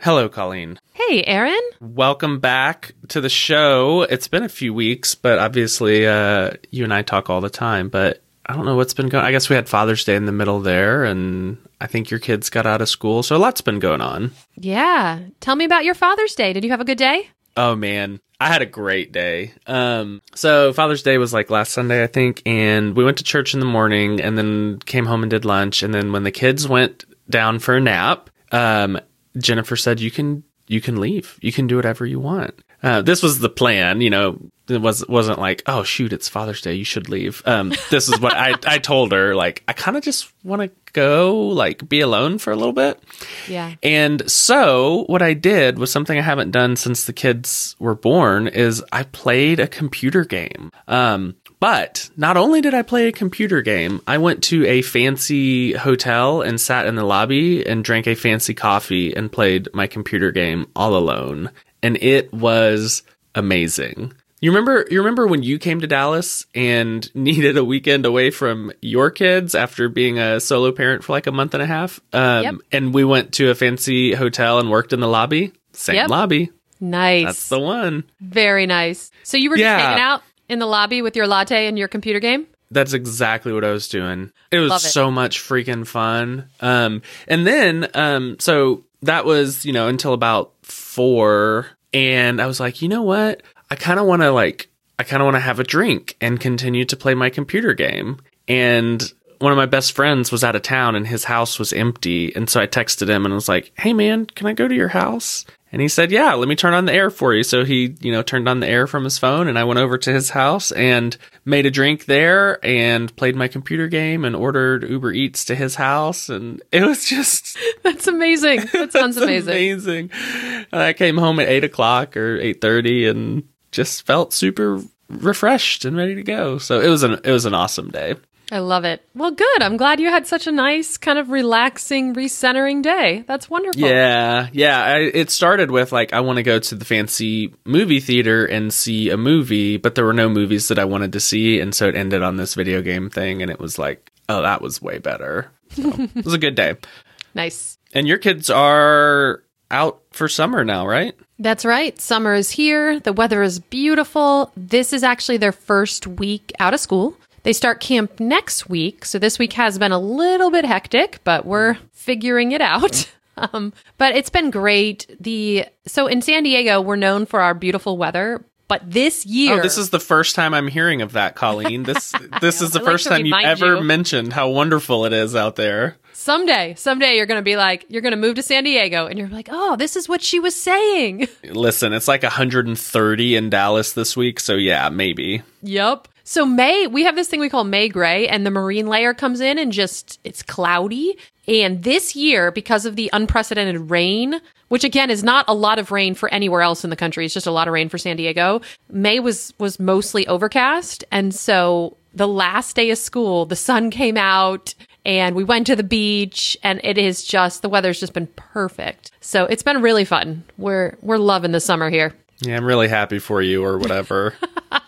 Hello, Colleen. Hey, Aaron. Welcome back to the show. It's been a few weeks, but obviously, uh, you and I talk all the time. But I don't know what's been going. I guess we had Father's Day in the middle there, and I think your kids got out of school, so a lot's been going on. Yeah. Tell me about your Father's Day. Did you have a good day? Oh man, I had a great day. Um, so Father's Day was like last Sunday, I think, and we went to church in the morning, and then came home and did lunch, and then when the kids went down for a nap, um, Jennifer said, "You can you can leave. You can do whatever you want." Uh, this was the plan, you know. It was wasn't like, "Oh shoot, it's Father's Day. You should leave." Um, this is what I I told her. Like, I kind of just want to go, like, be alone for a little bit. Yeah. And so what I did was something I haven't done since the kids were born is I played a computer game. Um, but not only did I play a computer game, I went to a fancy hotel and sat in the lobby and drank a fancy coffee and played my computer game all alone. And it was amazing. You remember you remember when you came to Dallas and needed a weekend away from your kids after being a solo parent for like a month and a half? Um, Yep. and we went to a fancy hotel and worked in the lobby? Same Yep. lobby. Nice. That's the one. Very nice. So you were just Yeah. hanging out in the lobby with your latte and your computer game? That's exactly what I was doing. It was it. so much freaking fun. Um, and then, um, so that was, you know, until about four. And I was like, you know what? I kind of want to like, I kind of want to have a drink and continue to play my computer game. And one of my best friends was out of town and his house was empty. And so I texted him and was like, hey man, can I go to your house? And he said, yeah, let me turn on the air for you. So he, you know, turned on the air from his phone and I went over to his house and made a drink there and played my computer game and ordered Uber Eats to his house. And it was just That's amazing. That sounds amazing. amazing. And I came home at eight o'clock or eight thirty and just felt super refreshed and ready to go. So it was an it was an awesome day. I love it. Well, good. I'm glad you had such a nice, kind of relaxing, recentering day. That's wonderful. Yeah, yeah. I, it started with like I want to go to the fancy movie theater and see a movie, but there were no movies that I wanted to see, and so it ended on this video game thing, and it was like, oh, that was way better. So, it was a good day. Nice. And your kids are out for summer now, right? That's right. Summer is here. The weather is beautiful. This is actually their first week out of school. They start camp next week. So this week has been a little bit hectic, but we're figuring it out. Um, but it's been great. The so in San Diego, we're known for our beautiful weather, but this year Oh, this is the first time I'm hearing of that, Colleen. This this is the I first time you've ever you. mentioned how wonderful it is out there. someday, someday you're going to be like, you're going to move to San Diego and you're like, oh, this is what she was saying. Listen, it's like 130 in Dallas this week, so yeah, maybe. Yep. So May, we have this thing we call May gray, and the marine layer comes in and just it's cloudy. And this year, because of the unprecedented rain, which again is not a lot of rain for anywhere else in the country, it's just a lot of rain for San Diego. May was was mostly overcast, and so the last day of school, the sun came out. And we went to the beach, and it is just the weather's just been perfect. So it's been really fun. We're we're loving the summer here. Yeah, I'm really happy for you or whatever.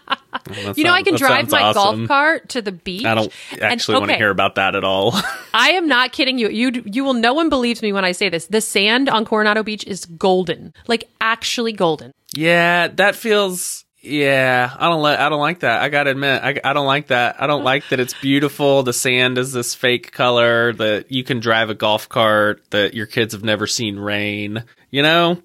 That You know, I can drive my awesome. golf cart to the beach. I don't and- actually want to hear about that at all. I am not kidding you. You you will. No one believes me when I say this. The sand on Coronado Beach is golden, like actually golden. yeah, that feels. Yeah, I don't like. I don't like that. I gotta admit, I, I don't like that. I don't like that it's beautiful. The sand is this fake color. That you can drive a golf cart. That your kids have never seen rain. You know,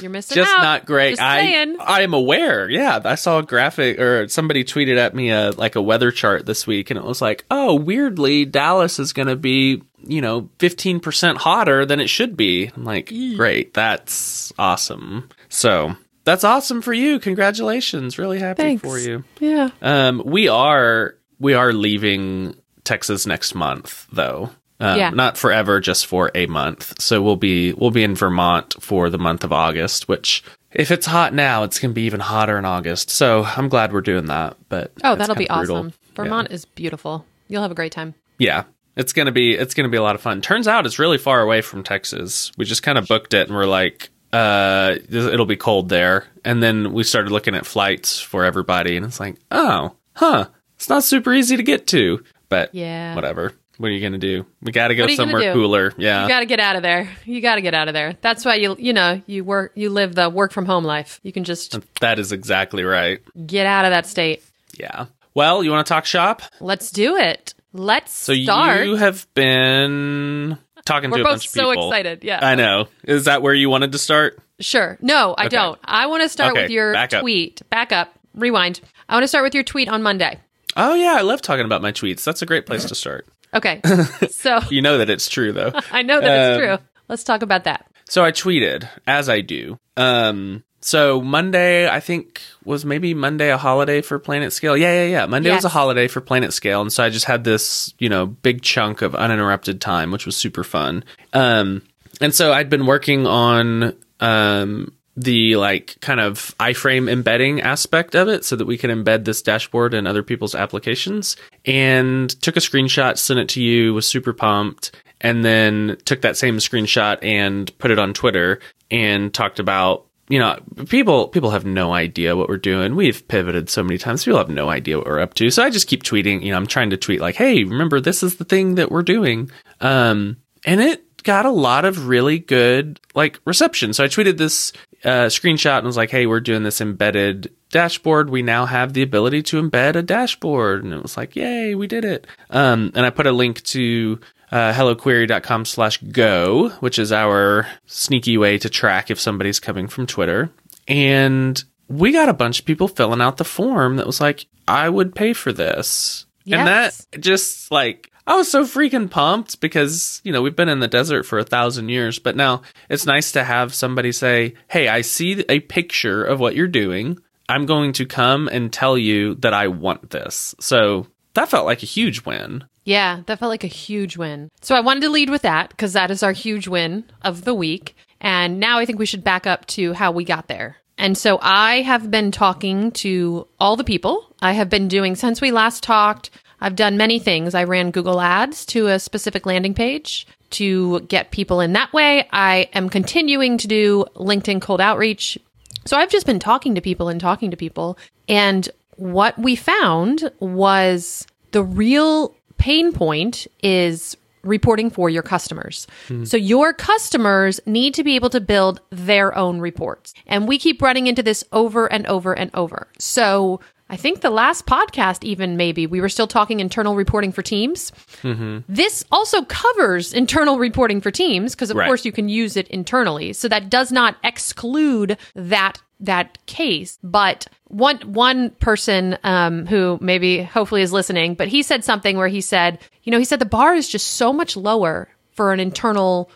You're missing just out. not great. Just I saying. I am aware. Yeah, I saw a graphic or somebody tweeted at me a like a weather chart this week, and it was like, oh, weirdly, Dallas is going to be you know fifteen percent hotter than it should be. I'm like, great, that's awesome. So that's awesome for you. Congratulations. Really happy Thanks. for you. Yeah. Um, we are we are leaving Texas next month, though. Um, Yeah. Not forever, just for a month. So we'll be we'll be in Vermont for the month of August. Which, if it's hot now, it's gonna be even hotter in August. So I'm glad we're doing that. But Oh, that'll be brutal. awesome. Vermont is beautiful. You'll have a great time. Yeah. It's gonna be it's gonna be a lot of fun. Turns out it's really far away from Texas. We just kind of booked it and we're like, uh, it'll be cold there. And then we started looking at flights for everybody, and it's like, oh, huh, it's not super easy to get to, but Yeah. whatever. What are you gonna do? We got to go What are you gonna somewhere cooler. Yeah. You got to get out of there. You got to get out of there. That's why you you know you work you live the work from home life. You can just that is exactly right. get out of that state. Yeah. Well, you want to talk shop? Let's do it. Let's So start. you have been talking We're to a bunch of people. We're both so excited. Yeah. I know. Is that where you wanted to start? Sure. No, I Okay. don't. I want to start Okay, with your back tweet. Back up. Rewind. I want to start with your tweet on Monday. Oh yeah, I love talking about my tweets. That's a great place to start. Okay. so You know that it's true though. I know that it's Um, true. Let's talk about that. So I tweeted, as I do. Um, so Monday, I think was maybe Monday a holiday for PlanetScale. Yeah, yeah, yeah. Monday was a holiday for PlanetScale, and so I just had this, you know, big chunk of uninterrupted time, which was super fun. Um, and so I'd been working on um the like kind of iframe embedding aspect of it so that we can embed this dashboard in other people's applications and took a screenshot sent it to you was super pumped and then took that same screenshot and put it on Twitter and talked about you know people people have no idea what we're doing. We've pivoted so many times. People have no idea what we're up to. So i just keep tweeting you know i'm trying to tweet like hey remember this is the thing that we're doing. Um and it got a lot of really good like reception. So i tweeted this uh, screenshot and was like hey we're doing this embedded dashboard we now have the ability to embed a dashboard and it was like yay we did it um and i put a link to uh, helloquery.com slash go, which is our sneaky way to track if somebody's coming from Twitter. And we got a bunch of people filling out the form that was like, I would pay for this. And that just like, I was so freaking pumped because, you know, we've been in the desert for a thousand years, but now it's nice to have somebody say, Hey, I see a picture of what you're doing. I'm going to come and tell you that I want this. So that felt like a huge win. Yeah, that felt like a huge win. So I wanted to lead with that because that is our huge win of the week. And now I think we should back up to how we got there. And so I have been talking to all the people. I have been doing since we last talked. I've done many things. I ran Google Ads to a specific landing page to get people in that way. I am continuing to do LinkedIn cold outreach. So I've just been talking to people and talking to people. And what we found was the real pain point is reporting for your customers. Hmm. So your customers need to be able to build their own reports. And we keep running into this over and over and over. So I think the last podcast, even maybe, we were still talking internal reporting for teams. This also covers internal reporting for teams because, of Right. course, you can use it internally. So that does not exclude that that case. But one one person um, who maybe hopefully is listening, but he said something where he said, you know, he said the bar is just so much lower for an internal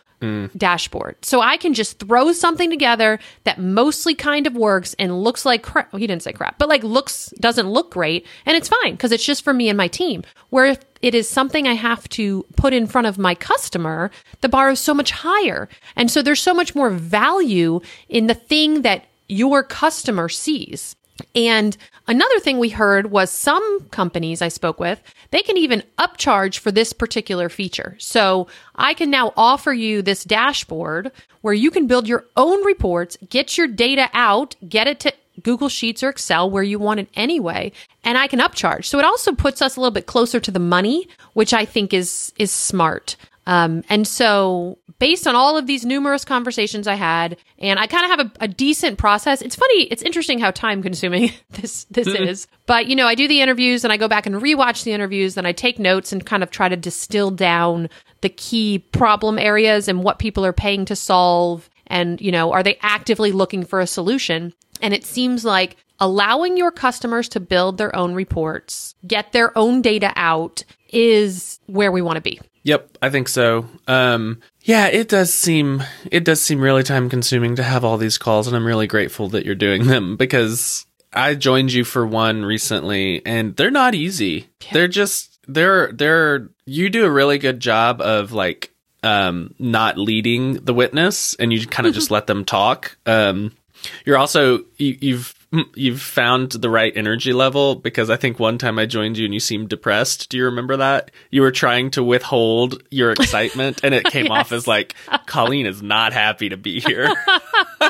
dashboard. So I can just throw something together that mostly kind of works and looks like crap. Well, he didn't say crap, but like looks doesn't look great, and it's fine because it's just for me and my team. Where if it is something I have to put in front of my customer, the bar is so much higher, and so there's so much more value in the thing that your customer sees. And another thing we heard was some companies I spoke with, they can even upcharge for this particular feature. So I can now offer you this dashboard where you can build your own reports, get your data out, get it to Google Sheets or Excel where you want it anyway, and I can upcharge. So it also puts us a little bit closer to the money, which I think is is smart. Um, and so, based on all of these numerous conversations I had, and I kind of have a, a decent process. It's funny. It's interesting how time consuming this this is. But you know, I do the interviews and I go back and rewatch the interviews, and I take notes and kind of try to distill down the key problem areas and what people are paying to solve, and you know, are they actively looking for a solution? And it seems like allowing your customers to build their own reports, get their own data out, is where we want to be. Yep, I think so. Um, yeah, it does seem it does seem really time consuming to have all these calls, and I'm really grateful that you're doing them because I joined you for one recently, and they're not easy. They're just they're they're you do a really good job of like um not leading the witness, and you kind of just let them talk. Um, you're also you, you've you've found the right energy level because I think one time I joined you and you seemed depressed. Do you remember that? You were trying to withhold your excitement and it came off as like Colleen is not happy to be here.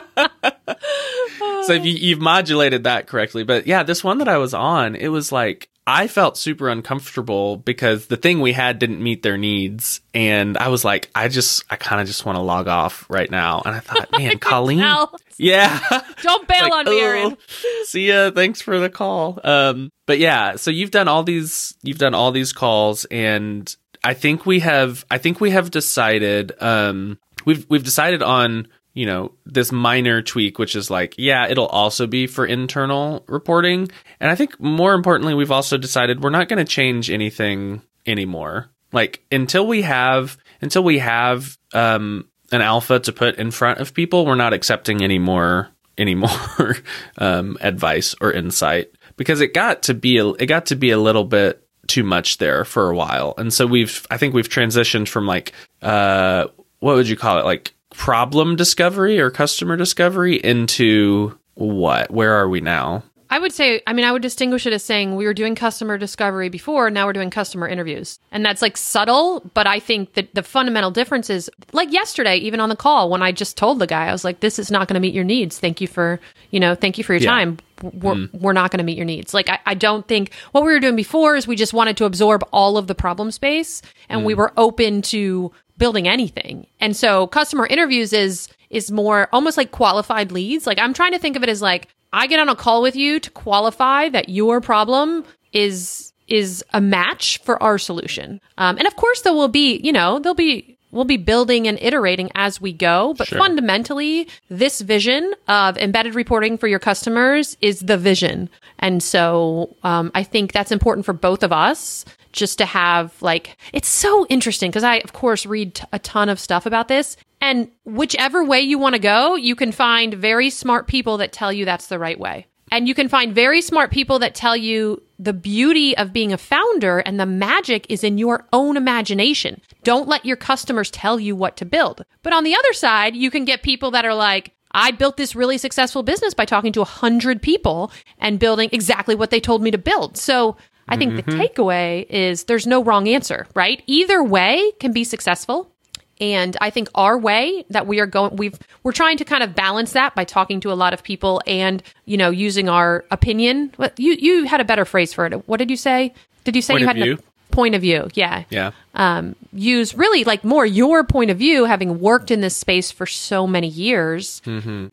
so if you, you've modulated that correctly, but yeah, this one that I was on, it was like I felt super uncomfortable because the thing we had didn't meet their needs. And I was like, I just, I kind of just want to log off right now. And I thought, man, Colleen. tell. Yeah. Don't bail Like, on me, Aaron. "Oh, See ya. Thanks for the call. Um, but yeah, so you've done all these, you've done all these calls and I think we have, I think we have decided, um, we've, we've decided on, you know, this minor tweak, which is like, yeah, it'll also be for internal reporting. And I think more importantly, we've also decided we're not going to change anything anymore. Like until we have, until we have, um, an alpha to put in front of people, we're not accepting any more, any more, um, advice or insight because it got to be, a, it got to be a little bit too much there for a while. And so we've, I think we've transitioned from like, uh, what would you call it? Like problem discovery or customer discovery into what? Where are we now? I would say, I mean, I would distinguish it as saying we were doing customer discovery before, now we're doing customer interviews. And that's like subtle, but I think that the fundamental difference is like yesterday, even on the call, when I just told the guy, I was like, this is not going to meet your needs. Thank you for, you know, thank you for your Yeah. time. We're, mm-hmm. we're not going to meet your needs. Like, I, I don't think what we were doing before is we just wanted to absorb all of the problem space and we mm. were open to building anything. And so customer interviews is, is more almost like qualified leads. Like I'm trying to think of it as like, I get on a call with you to qualify that your problem is is a match for our solution. Um, and of course, there will be, you know, there'll be we'll be building and iterating as we go. But Sure. fundamentally, this vision of embedded reporting for your customers is the vision. And so um, I think that's important for both of us just to have like it's so interesting because I of course read t- a ton of stuff about this and whichever way you want to go you can find very smart people that tell you that's the right way and you can find very smart people that tell you the beauty of being a founder and the magic is in your own imagination. Don't let your customers tell you what to build. But on the other side, you can get people that are like, I built this really successful business by talking to a hundred people and building exactly what they told me to build. So I think the mm-hmm. takeaway is there's no wrong answer, right? Either way can be successful. And I think our way that we are going, we've, we're trying to kind of balance that by talking to a lot of people and, you know, using our opinion. What you, you had a better phrase for it. What did you say? Did you say Point you had a point of view? Yeah. Yeah. Um, use really like more your point of view, having worked in this space for so many years.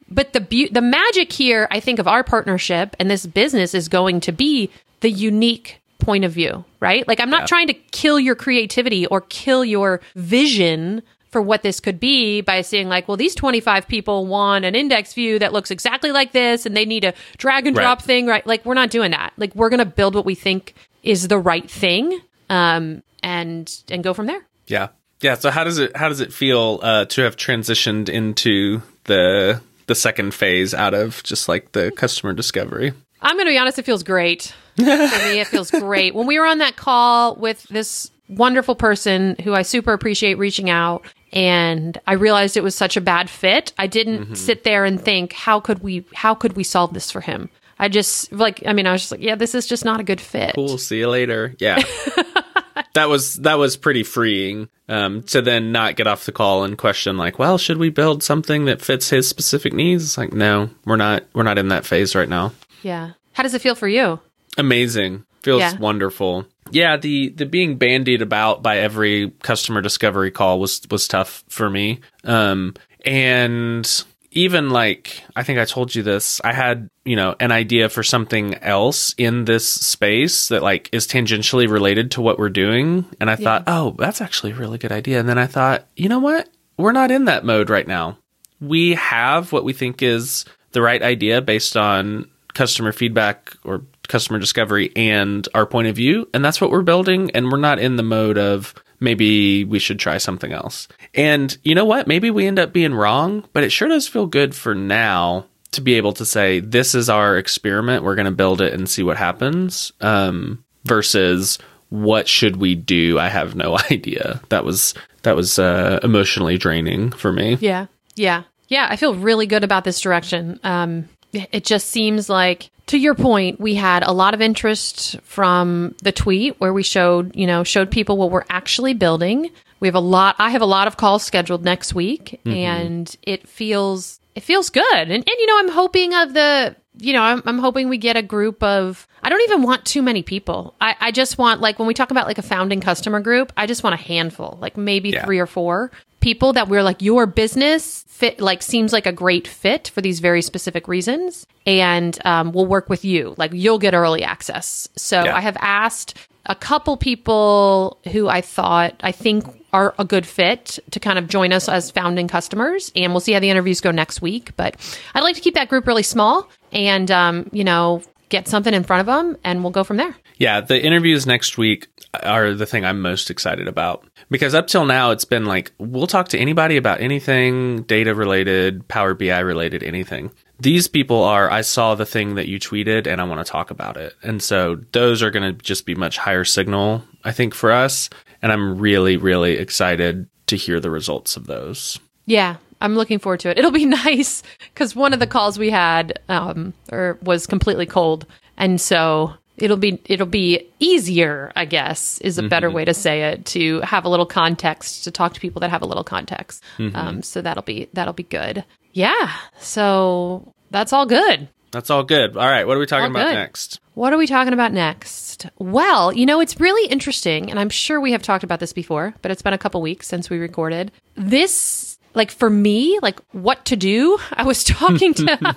But the beau- the magic here, I think, of our partnership and this business is going to be the unique point of view, right? Like, I'm not Yeah. trying to kill your creativity or kill your vision for what this could be by saying like, well, these 25 people want an index view that looks exactly like this and they need a drag and Right. drop thing, right? Like, we're not doing that. Like, we're going to build what we think is the right thing. Um, and, and go from there. Yeah. Yeah. So how does it how does it feel uh, to have transitioned into the the second phase out of just like the customer discovery? I'm going to be honest, it feels great. For me, it feels great. When we were on that call with this wonderful person who I super appreciate reaching out, and I realized it was such a bad fit, I didn't sit there and think, how could we how could we solve this for him? I just like I mean, I was just like, yeah, this is just not a good fit. Cool. See you later. Yeah. that was that was pretty freeing um, to then not get off the call and question like, well, should we build something that fits his specific needs? It's like, no, we're not. We're not in that phase right now. Yeah. How does it feel for you? amazing feels Yeah. wonderful yeah the the being bandied about by every customer discovery call was was tough for me. Um and even like i think i told you this i had you know an idea for something else in this space that like is tangentially related to what we're doing. And i thought oh that's actually a really good idea. And then i thought you know what? We're not in that mode right now. We have what we think is the right idea based on customer feedback or customer discovery and our point of view and that's what we're building and we're not in the mode of maybe we should try something else and you know what maybe we end up being wrong but it sure does feel good for now to be able to say this is our experiment we're going to build it and see what happens um, versus what should we do i have no idea that was that was uh, emotionally draining for me Yeah. Yeah. Yeah. I feel really good about this direction. Um, it just seems like, to your point, we had a lot of interest from the tweet where we showed, you know, showed people what we're actually building. We have a lot, I have a lot of calls scheduled next week mm-hmm. and it feels, it feels good. And, and, you know, I'm hoping of the, you know, I'm, I'm hoping we get a group of, I don't even want too many people. I, I just want, like, when we talk about like a founding customer group, I just want a handful, like maybe Yeah. three or four people that we're like, your business fit, like, seems like a great fit for these very specific reasons. And um, we'll work with you. Like, you'll get early access. So Yeah. I have asked a couple people who I thought, I think are a good fit to kind of join us as founding customers. And we'll see how the interviews go next week. But I'd like to keep that group really small and, um, you know, get something in front of them and we'll go from there. Yeah, the interviews next week are the thing I'm most excited about because up till now it's been like we'll talk to anybody about anything data related, Power BI related, anything. These people are I saw the thing that you tweeted and I want to talk about it. And so those are going to just be much higher signal I think for us and I'm really really excited to hear the results of those. Yeah, I'm looking forward to it. It'll be nice because one of the calls we had um, or was completely cold, and so it'll be it'll be easier, I guess, is a mm-hmm, better mm-hmm. way to say it, to have a little context to talk to people that have a little context. Mm-hmm, um, so that'll be that'll be good. Yeah. So that's all good. That's all good. All right, what are we talking All about good. next? What are we talking about next? Well, you know, it's really interesting, and I'm sure we have talked about this before, but it's been a couple weeks since we recorded. This, like for me, like what to do. I was talking to,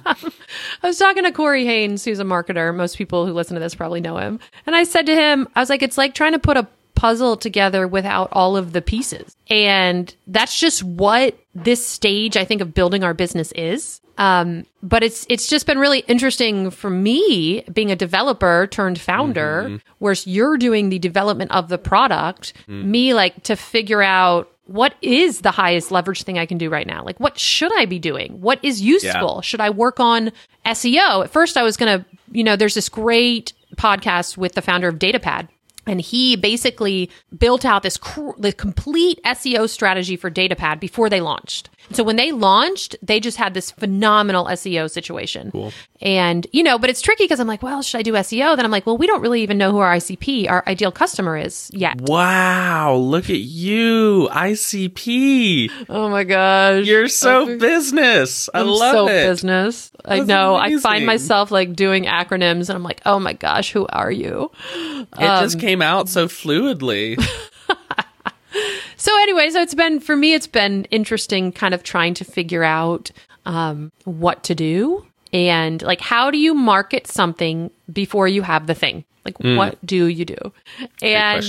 I was talking to Corey Haines, who's a marketer. Most people who listen to this probably know him. And I said to him, I was like, it's like trying to put a puzzle together without all of the pieces. And that's just what this stage I think of building our business is. Um, but it's it's just been really interesting for me being a developer turned founder, whereas you're doing the development of the product, me like to figure out what is the highest leverage thing I can do right now? Like what should I be doing? What is useful? Should I work on SEO? At first I was gonna, you know, there's this great podcast with the founder of Datapad and he basically built out this cr- the complete SEO strategy for Datapad before they launched. So when they launched, they just had this phenomenal SEO situation. Cool. And you know, but it's tricky because I'm like, well, should I do SEO? Then I'm like, well, we don't really even know who our ICP, our ideal customer is yet. Wow, look at you, ICP. Oh my gosh, You're so business. I I'm love so it. business. I That's know. I find myself like doing acronyms, and I'm like, oh my gosh, who are you? It Um, just came out so fluidly. So anyway, so it's been for me, it's been interesting, kind of trying to figure out um, what to do and like how do you market something before you have the thing. Like, what do you do? And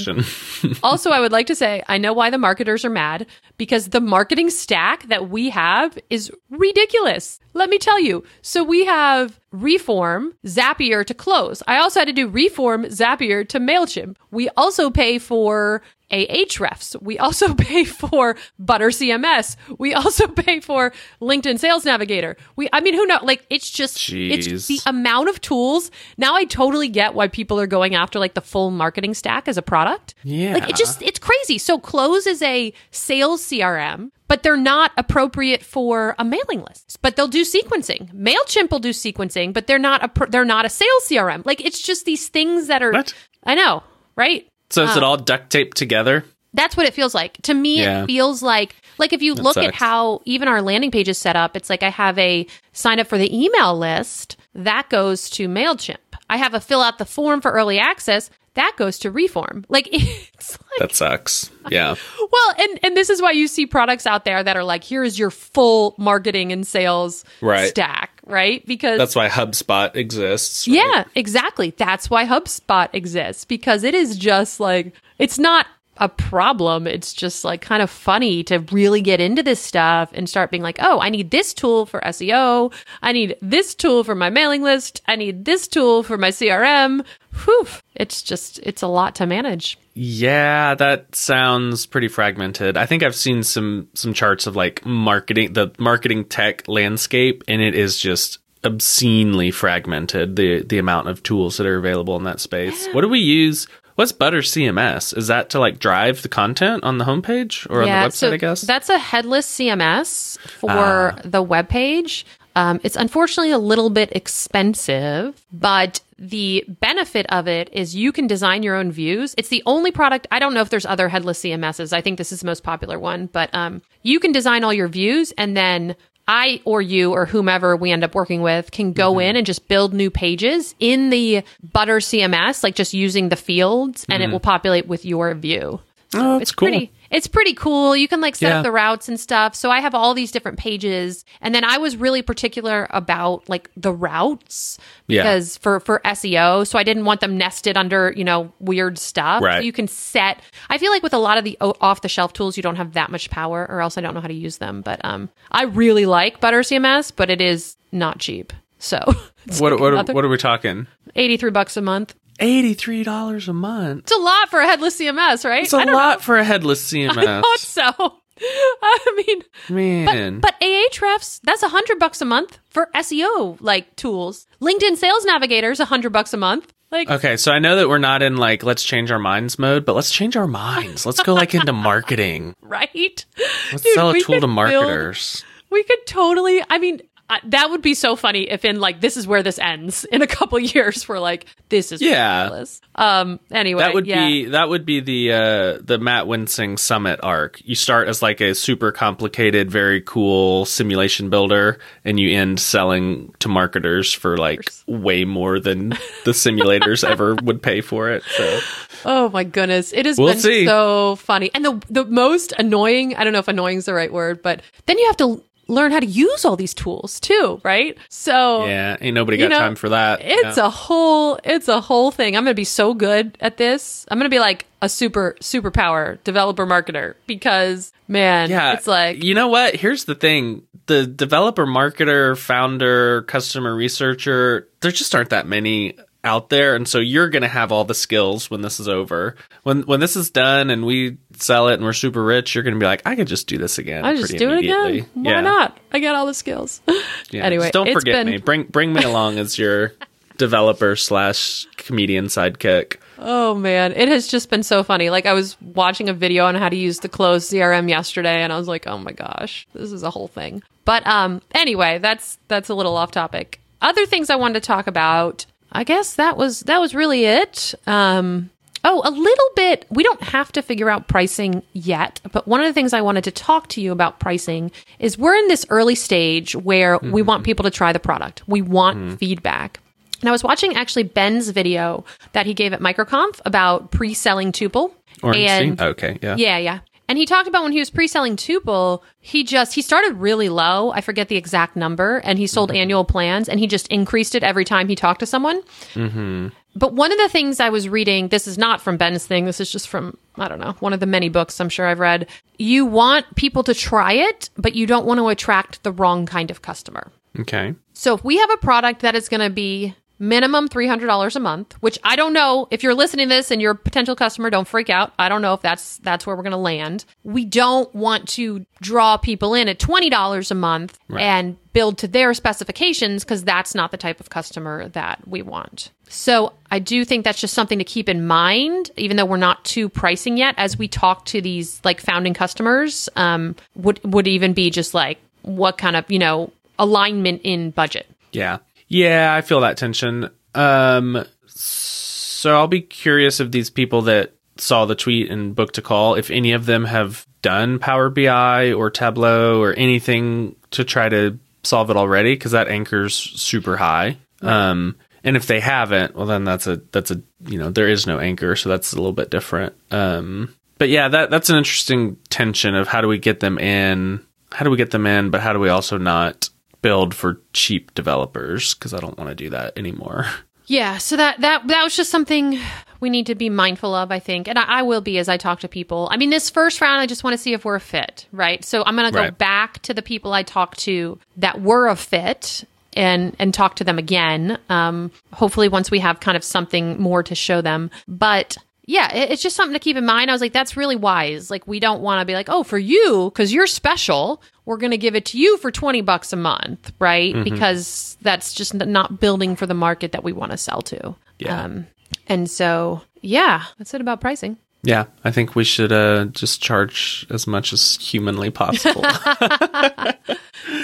also, I would like to say, I know why the marketers are mad because the marketing stack that we have is ridiculous. Let me tell you. So we have Reform, Zapier to close. I also had to do Reform, Zapier to MailChimp. We also pay for Ahrefs. We also pay for Butter CMS. We also pay for LinkedIn Sales Navigator. We, I mean, who knows? Like, it's just, it's Jeez. the amount of tools. Now I totally get why people are going after like the full marketing stack as a product. Yeah. Like it just it's crazy. So Close is a sales CRM, but they're not appropriate for a mailing list. But they'll do sequencing. Mailchimp will do sequencing, but they're not a they're not a sales CRM. Like it's just these things that are What? I know, right? so is it um, all duct taped together? That's what it feels like. To me, Yeah. it feels like like if you look at how even our landing page is set up, it's like I have a sign up for the email list that goes to Mailchimp. I have a fill out the form for early access that goes to Reform. Like it's like That sucks. Yeah. well, and and this is why you see products out there that are like, here is your full marketing and sales Right. stack, right? Because That's why HubSpot exists. right? yeah, exactly. That's why HubSpot exists because it is just like it's not a problem. It's just like kind of funny to really get into this stuff and start being like, oh, I need this tool for SEO. I need this tool for my mailing list. I need this tool for my CRM. Whew. It's just, it's a lot to manage. Yeah, that sounds pretty fragmented. I think I've seen some some charts of like marketing the marketing tech landscape and it is just obscenely fragmented the the amount of tools that are available in that space. What do we use? What's Butter CMS? Is that to like drive the content on the homepage or on the website, I guess? That's a headless CMS for the webpage. Um, it's unfortunately a little bit expensive, but the benefit of it is you can design your own views. It's the only product. I don't know if there's other headless CMSs. I think this is the most popular one, but um, you can design all your views and then I or you or whomever we end up working with can go Mm-hmm. in and just build new pages in the Butter CMS, like just using the fields, and it will populate with your view. Mm-hmm. Oh, it's cool. pretty it's pretty cool you can like set Yeah. up the routes and stuff so i have all these different pages and then i was really particular about like the routes Yeah. because for for seo so i didn't want them nested under you know weird stuff Right. so you can set i feel like with a lot of the off the shelf tools you don't have that much power or else i don't know how to use them but um i really like butter cms but it is not cheap so What what what are we talking? 83 bucks a month Eighty three dollars a month. it's a lot for a headless cms right It's a lot for a headless CMS. I thought so. I mean, Man. but Ahrefs, that's a hundred bucks a month for SEO like tools. LinkedIn Sales Navigator is a hundred bucks a month. Like, Okay, so I know that we're not in like let's change our minds mode, but let's change our minds. Let's go like into marketing. right? Let's Dude, sell a tool to build- marketers. We could totally. I mean, uh, that would be so funny if in like this is where this ends in a couple years. We're like, this is Yeah. ridiculous. Um. Anyway, That would yeah. be that would be the uh the Matt Wensing Summit arc. You start as like a super complicated, very cool simulation builder, and you end selling to marketers for like way more than the simulators ever would pay for it. So Oh my goodness. It has We'll been see. so funny. And the the most annoying, I don't know if annoying is the right word, but then you have to learn how to use all these tools too, right? So yeah, ain't nobody You got know, time for that. it's Yeah. a whole it's a whole thing. I'm going to be so good at this. I'm going to be like a super superpower developer marketer because man, Yeah, it's like you know what? Here's the thing: the developer, marketer, founder, customer researcher. There just aren't that many out there, and so you're gonna have all the skills when this is over. When when this is done and we sell it and we're super rich, you're gonna be like, I could just do this again. I just do it again. Why yeah. not? I got all the skills. Yeah. Anyway, Just don't forget been- me. Bring bring me along as your developer slash comedian sidekick. Oh man, it has just been so funny. Like I was watching a video on how to use the closed CRM yesterday and I was like, "Oh my gosh, this is a whole thing." But um anyway, that's that's a little off topic. Other things I wanted to talk about. I guess that was that was really it. Um Oh, a little bit. We don't have to figure out pricing yet, but one of the things I wanted to talk to you about pricing is we're in this early stage where we want people to try the product. We want feedback. And I was watching actually Ben's video that he gave at MicroConf about pre-selling Tuple. Orenstein? And okay, yeah. yeah, yeah. And he talked about when he was pre-selling Tuple, he just he started really low. I forget the exact number, and he sold mm-hmm. annual plans, and he just increased it every time he talked to someone. Mm-hmm. But one of the things I was reading, this is not from Ben's thing, this is just from, I don't know, one of the many books I'm sure I've read. You want people to try it, but you don't want to attract the wrong kind of customer. Okay. So if we have a product that is going to be minimum $300 a month, which I don't know if you're listening to this and you're a potential customer, don't freak out. I don't know if that's that's where we're going to land. We don't want to draw people in at $20 a month and build to their specifications because that's not the type of customer that we want. So I do think that's just something to keep in mind, even though we're not too pricing yet. As we talk to these like founding customers, um, would would even be just like what kind of you know alignment in budget. Yeah. Yeah, I feel that tension. Um so I'll be curious if these people that saw the tweet and booked a call, if any of them have done Power BI or Tableau or anything to try to solve it already because that anchor's super high. Um and if they haven't, well then that's a that's a you know, there is no anchor, so that's a little bit different. Um but yeah, that that's an interesting tension of how do we get them in? How do we get them in, but how do we also not build for cheap developers because I don't want to do that anymore. Yeah, so that that that was just something we need to be mindful of, I think, and I, I will be as I talk to people. I mean, this first round, I just want to see if we're a fit, right? So I'm going to go Right. back to the people I talked to that were a fit and and talk to them again. Um, hopefully, once we have kind of something more to show them, but. Yeah, it- it's just something to keep in mind. I was like, that's really wise. Like, we don't want to be like, oh, for you, because you're special, we're going to give it to you for 20 bucks a month, right? Because that's just not building for the market that we want to sell to. Yeah. Um, and so, yeah, that's it about pricing. Yeah, I think we should uh, just charge as much as humanly possible.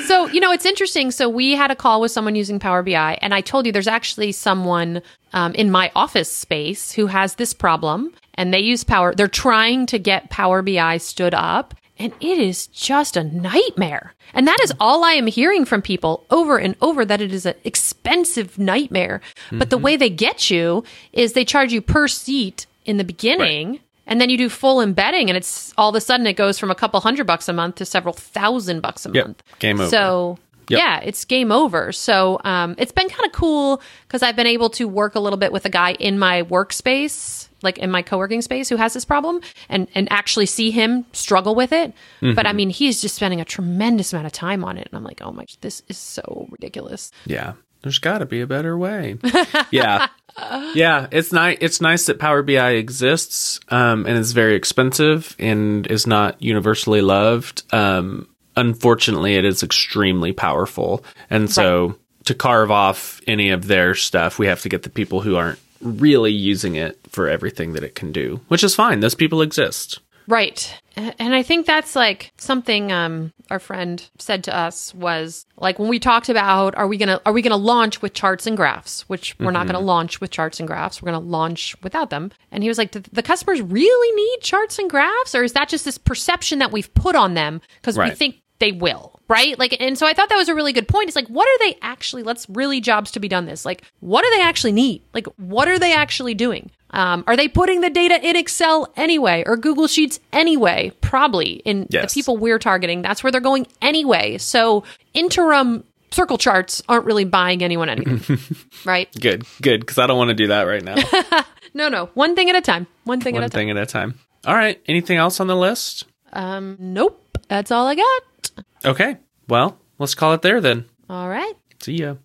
So, you know, it's interesting. So, we had a call with someone using Power BI, and I told you there's actually someone um, in my office space who has this problem, and they use Power. They're trying to get Power BI stood up, and it is just a nightmare. And that is all I am hearing from people over and over that it is an expensive nightmare. But the way they get you is they charge you per seat in the beginning. And then you do full embedding, and it's all of a sudden it goes from a couple hundred bucks a month to several thousand bucks a Yep. month. Game over. So Yep. yeah, it's game over. So um, it's been kind of cool because I've been able to work a little bit with a guy in my workspace, like in my co-working space, who has this problem, and and actually see him struggle with it. But I Mm-hmm. mean, he's just spending a tremendous amount of time on it, and I'm like, oh my, this is so ridiculous. Yeah. There's got to be a better way. yeah. Yeah, it's nice it's nice that Power BI exists um and is very expensive and is not universally loved. Um unfortunately it is extremely powerful. And so to carve off any of their stuff, we have to get the people who aren't really using it for everything that it can do, which is fine. Those people exist. Right. And I think that's like something um our friend said to us was like when we talked about are we going to are we to launch with charts and graphs, which we're not going to launch with charts and graphs. We're going to launch without them. And he was like "Do the customers really need charts and graphs or is that just this perception that we've put on them because we think they will, right? Like, and so I thought that was a really good point. It's like, what are they actually? Let's really jobs to be done. This, like, what do they actually need? Like, what are they actually doing? Um, are they putting the data in Excel anyway or Google Sheets anyway? Probably in Yes. the people we're targeting. That's where they're going anyway. So interim circle charts aren't really buying anyone anything, right? Good. Good cuz I don't want to do that right now. No, no, one thing at a time. One thing One at a time. thing at a time. All right, anything else on the list? Um, nope. That's all I got. Okay. Well, let's call it there then. All right. See ya.